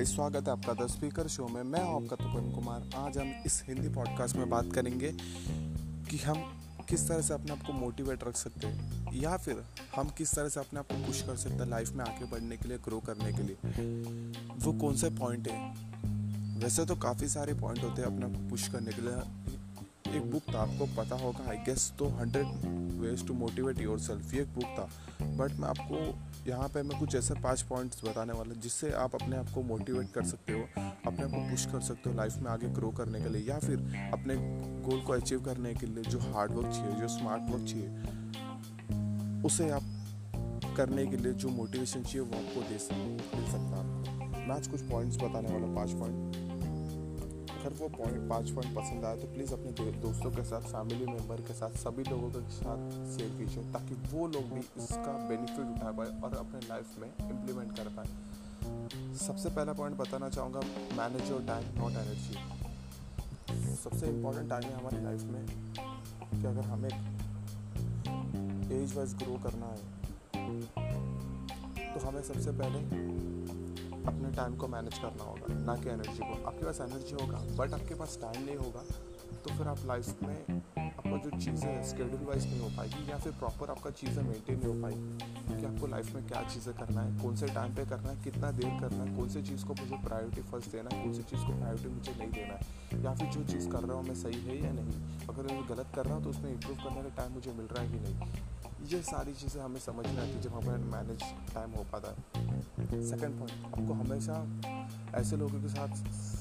Guys स्वागत है आपका द स्पीकर शो में। मैं हूँ आपका तुपन कुमार। आज हम इस हिंदी पॉडकास्ट में बात करेंगे कि हम किस तरह से अपने आप को मोटिवेट रख सकते हैं, या फिर हम किस तरह से अपने आप को पुश कर सकते हैं लाइफ में आगे बढ़ने के लिए ग्रो करने के लिए। वो कौन से पॉइंट हैं? वैसे तो काफ़ी सारे पॉइंट होते हैं अपने आप को पुश करने के लिए। एक बुक था, आपको पता होगा आई गेस तो hundred ways to motivate yourself ये एक बुक था। बट मैं आपको, यहाँ पे मैं कुछ ऐसे पाँच पॉइंट्स बताने वाला, जिससे आप अपने आप को मोटिवेट कर सकते हो, अपने आप को पुश कर सकते हो लाइफ में आगे ग्रो करने के लिए, या फिर अपने गोल को अचीव करने के लिए, जो हार्ड वर्क चाहिए, जो स्मार्ट वर्क चाहिए, उसे आप करने के लिए जो मोटिवेशन चाहिए, वो आपको दे सकता है मैं आज कुछ पॉइंट्स बताने वाला, पाँच पॉइंट अगर वो पॉइंट पाँच पॉइंट पसंद आए तो प्लीज़ अपने दोस्तों के साथ फैमिली मेंबर के साथ, सभी लोगों के साथ शेयर कीजिए, ताकि वो लोग भी इसका बेनिफिट उठा पाए और अपने लाइफ में इम्प्लीमेंट कर पाए। सबसे पहला पॉइंट बताना चाहूँगा manage your time not energy सबसे इम्पोर्टेंट टाइम है हमारी लाइफ में कि अगर हमें एज वाइज ग्रो करना है तो हमें सबसे पहले अपने टाइम को मैनेज करना होगा, ना कि एनर्जी को। आपके पास एनर्जी होगा बट आपके पास टाइम नहीं होगा। तो फिर आप लाइफ में आपका जो चीज़ें स्केड्यूल वाइज नहीं हो पाएगी या फिर प्रॉपर आपका चीज़ें मेंटेन नहीं हो पाएगी, कि आपको लाइफ में क्या चीज़ें करना है, कौन से टाइम पे करना है, कितना देर करना है, कौन सी चीज़ को मुझे प्रायोरिटी फ़र्स्ट देना है, कौन सी चीज़ को प्रायोरिटी मुझे नहीं देना है, या फिर जो चीज़ कर रहा हूँ मैं सही है या नहीं, अगर मैं गलत कर रहा हूँ तो उसमें इम्प्रूव करने का टाइम मुझे मिल रहा है कि नहीं, ये सारी चीज़ें हमें समझ में आती है जब हमें मैनेज टाइम हो पाता है। सेकेंड पॉइंट आपको हमेशा ऐसे लोगों के साथ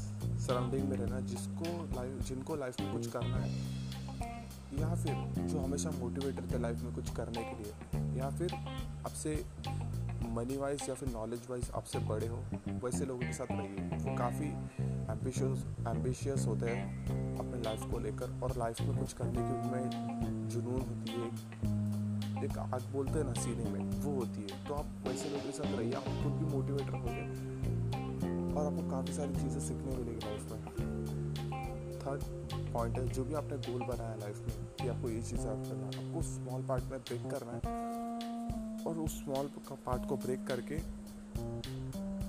सराउंडिंग में रहना, जिसको लाइफ जिनको लाइफ में कुछ करना है, या फिर जो हमेशा मोटिवेट थे लाइफ में कुछ करने के लिए, या फिर आपसे मनी वाइज या फिर नॉलेज वाइज आपसे बड़े हो, वैसे लोगों के साथ रहिए। वो काफ़ी एम्बिशियस एम्बिशियस होते हैं अपने लाइफ को लेकर और लाइफ में कुछ करने की उनमें जुनून होती है। एक आग बोलते हैं ना, सीने में, वो होती है। तो आप वैसे लोगों के साथ रहिए, आप खुद भी मोटिवेट रहोगे और आपको काफ़ी सारी चीज़ें सीखने मिलेगी लाइफ में। थर्ड पॉइंट है, जो भी आपने गोल बनाया लाइफ में, कि आपको ये चीज़ आप करना है, आपको स्मॉल पार्ट में ब्रेक करना है। और उस स्मॉल पार्ट को ब्रेक करके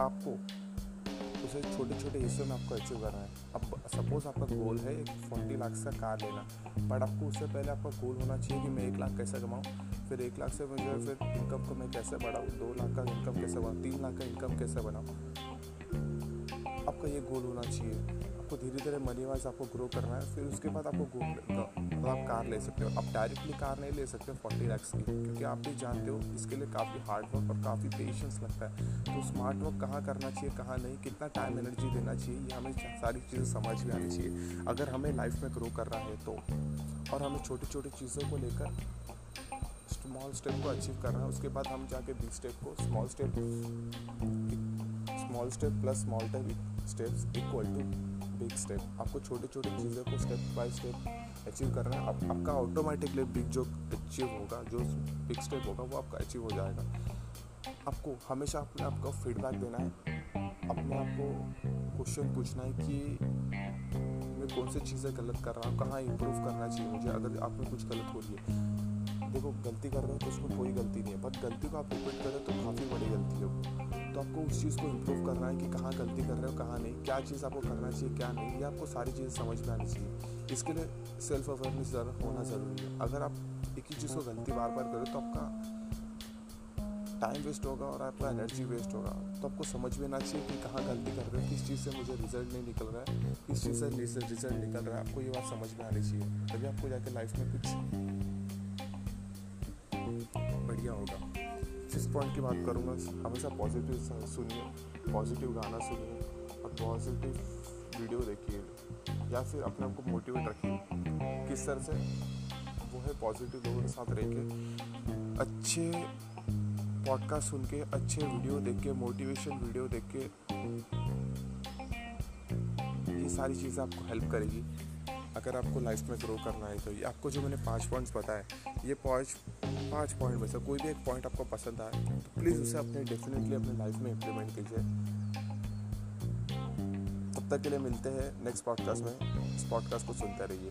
आपको उसे छोटे छोटे हिस्सों में आपको अचीव करना है। अब सपोज़ आपका गोल है एक फोर्टी लाख का कार लेना बट आपको उससे पहले आपका गोल होना चाहिए कि मैं एक लाख कैसे कमाऊँ? फिर एक लाख से मुझे, फिर इनकम को मैं कैसे बढ़ाऊँ? दो लाख का इनकम कैसे बढ़ाऊँ? तीन लाख का इनकम कैसे बनाऊँ? आपका ये गोल होना चाहिए। आपको धीरे धीरे मनी वाइज आपको ग्रो करना है, फिर उसके बाद आपको गोल तो आप कार ले सकते हो। आप डायरेक्टली कार नहीं ले सकते फोर्टी लैक्स की, क्योंकि आप भी जानते हो, इसके लिए काफ़ी हार्ड वर्क और काफ़ी पेशेंस लगता है। तो स्मार्ट वर्क कहाँ करना चाहिए, कहाँ नहीं, कितना टाइम एनर्जी देना चाहिए, ये हमें सारी चीज़ें समझ में आनी चाहिए। अगर हमें लाइफ में ग्रो करना है तो और हमें छोटी छोटी चीज़ों को लेकर स्मॉल स्टेप को अचीव करना है, उसके बाद हम जाके बिग स्टेप को small step small step plus small steps equal to big step आपको छोटे छोटे चीज़ों को स्टेप बाय स्टेप अचीव करना है। आप, आपका ऑटोमेटिकली बिग जो अचीव होगा जो बिग स्टेप होगा वो आपका अचीव हो जाएगा। आपको हमेशा अपने आपको फीडबैक देना है। अपने आपको क्वेश्चन पूछना है कि मैं कौन सी चीज़ें गलत कर रहा हूँ, कहाँ इम्प्रूव करना चाहिए मुझे, अगर आप में कुछ गलत हो रही है देखो, गलती कर रहे हो तो उसमें कोई गलती नहीं है बट गलती को आप रिपीट करें तो काफ़ी बड़ी गलती है तो आपको उस चीज़ को इम्प्रूव करना है कि कहाँ गलती कर रहे हो, कहाँ नहीं, क्या चीज़ आपको करना चाहिए, क्या नहीं, ये आपको सारी चीज़ें समझ में आनी चाहिए। इसके लिए सेल्फ अवेयरनेस होना ज़रूरी है। अगर आप एक ही चीज़ को गलती बार बार करो तो आपका टाइम वेस्ट होगा और आपका एनर्जी वेस्ट होगा। तो आपको समझ में आना चाहिए कि कहाँ गलती कर रहे हो, किस चीज़ से मुझे रिज़ल्ट नहीं निकल रहा है, किस चीज़ से रिज़ल्ट निकल रहा है। आपको ये बात समझ में आनी चाहिए। तभी आपको जाके लाइफ में कुछ बढ़िया होगा। जिस पॉइंट की बात करूँगा, हमेशा पॉजिटिव सुनिए पॉजिटिव गाना सुनिए और पॉजिटिव वीडियो देखिए। या फिर अपने आप को मोटिवेट रखिए किस तरह से वो है पॉजिटिव लोगों के साथ रह के अच्छे पॉडकास्ट सुन के, अच्छे वीडियो देख के मोटिवेशन वीडियो देख के, ये सारी चीज़ें आपको हेल्प करेगी। अगर आपको लाइफ में ग्रो करना है तो ये आपको जो मैंने पाँच पॉइंट्स बताए, ये पाँच, पाँच पॉइंट में से कोई भी एक पॉइंट आपको पसंद आए तो प्लीज़ उसे अपने डेफिनेटली अपने लाइफ में इम्प्लीमेंट कीजिए। तब तक के लिए मिलते हैं नेक्स्ट पॉडकास्ट में। इस पॉडकास्ट को सुनते रहिए।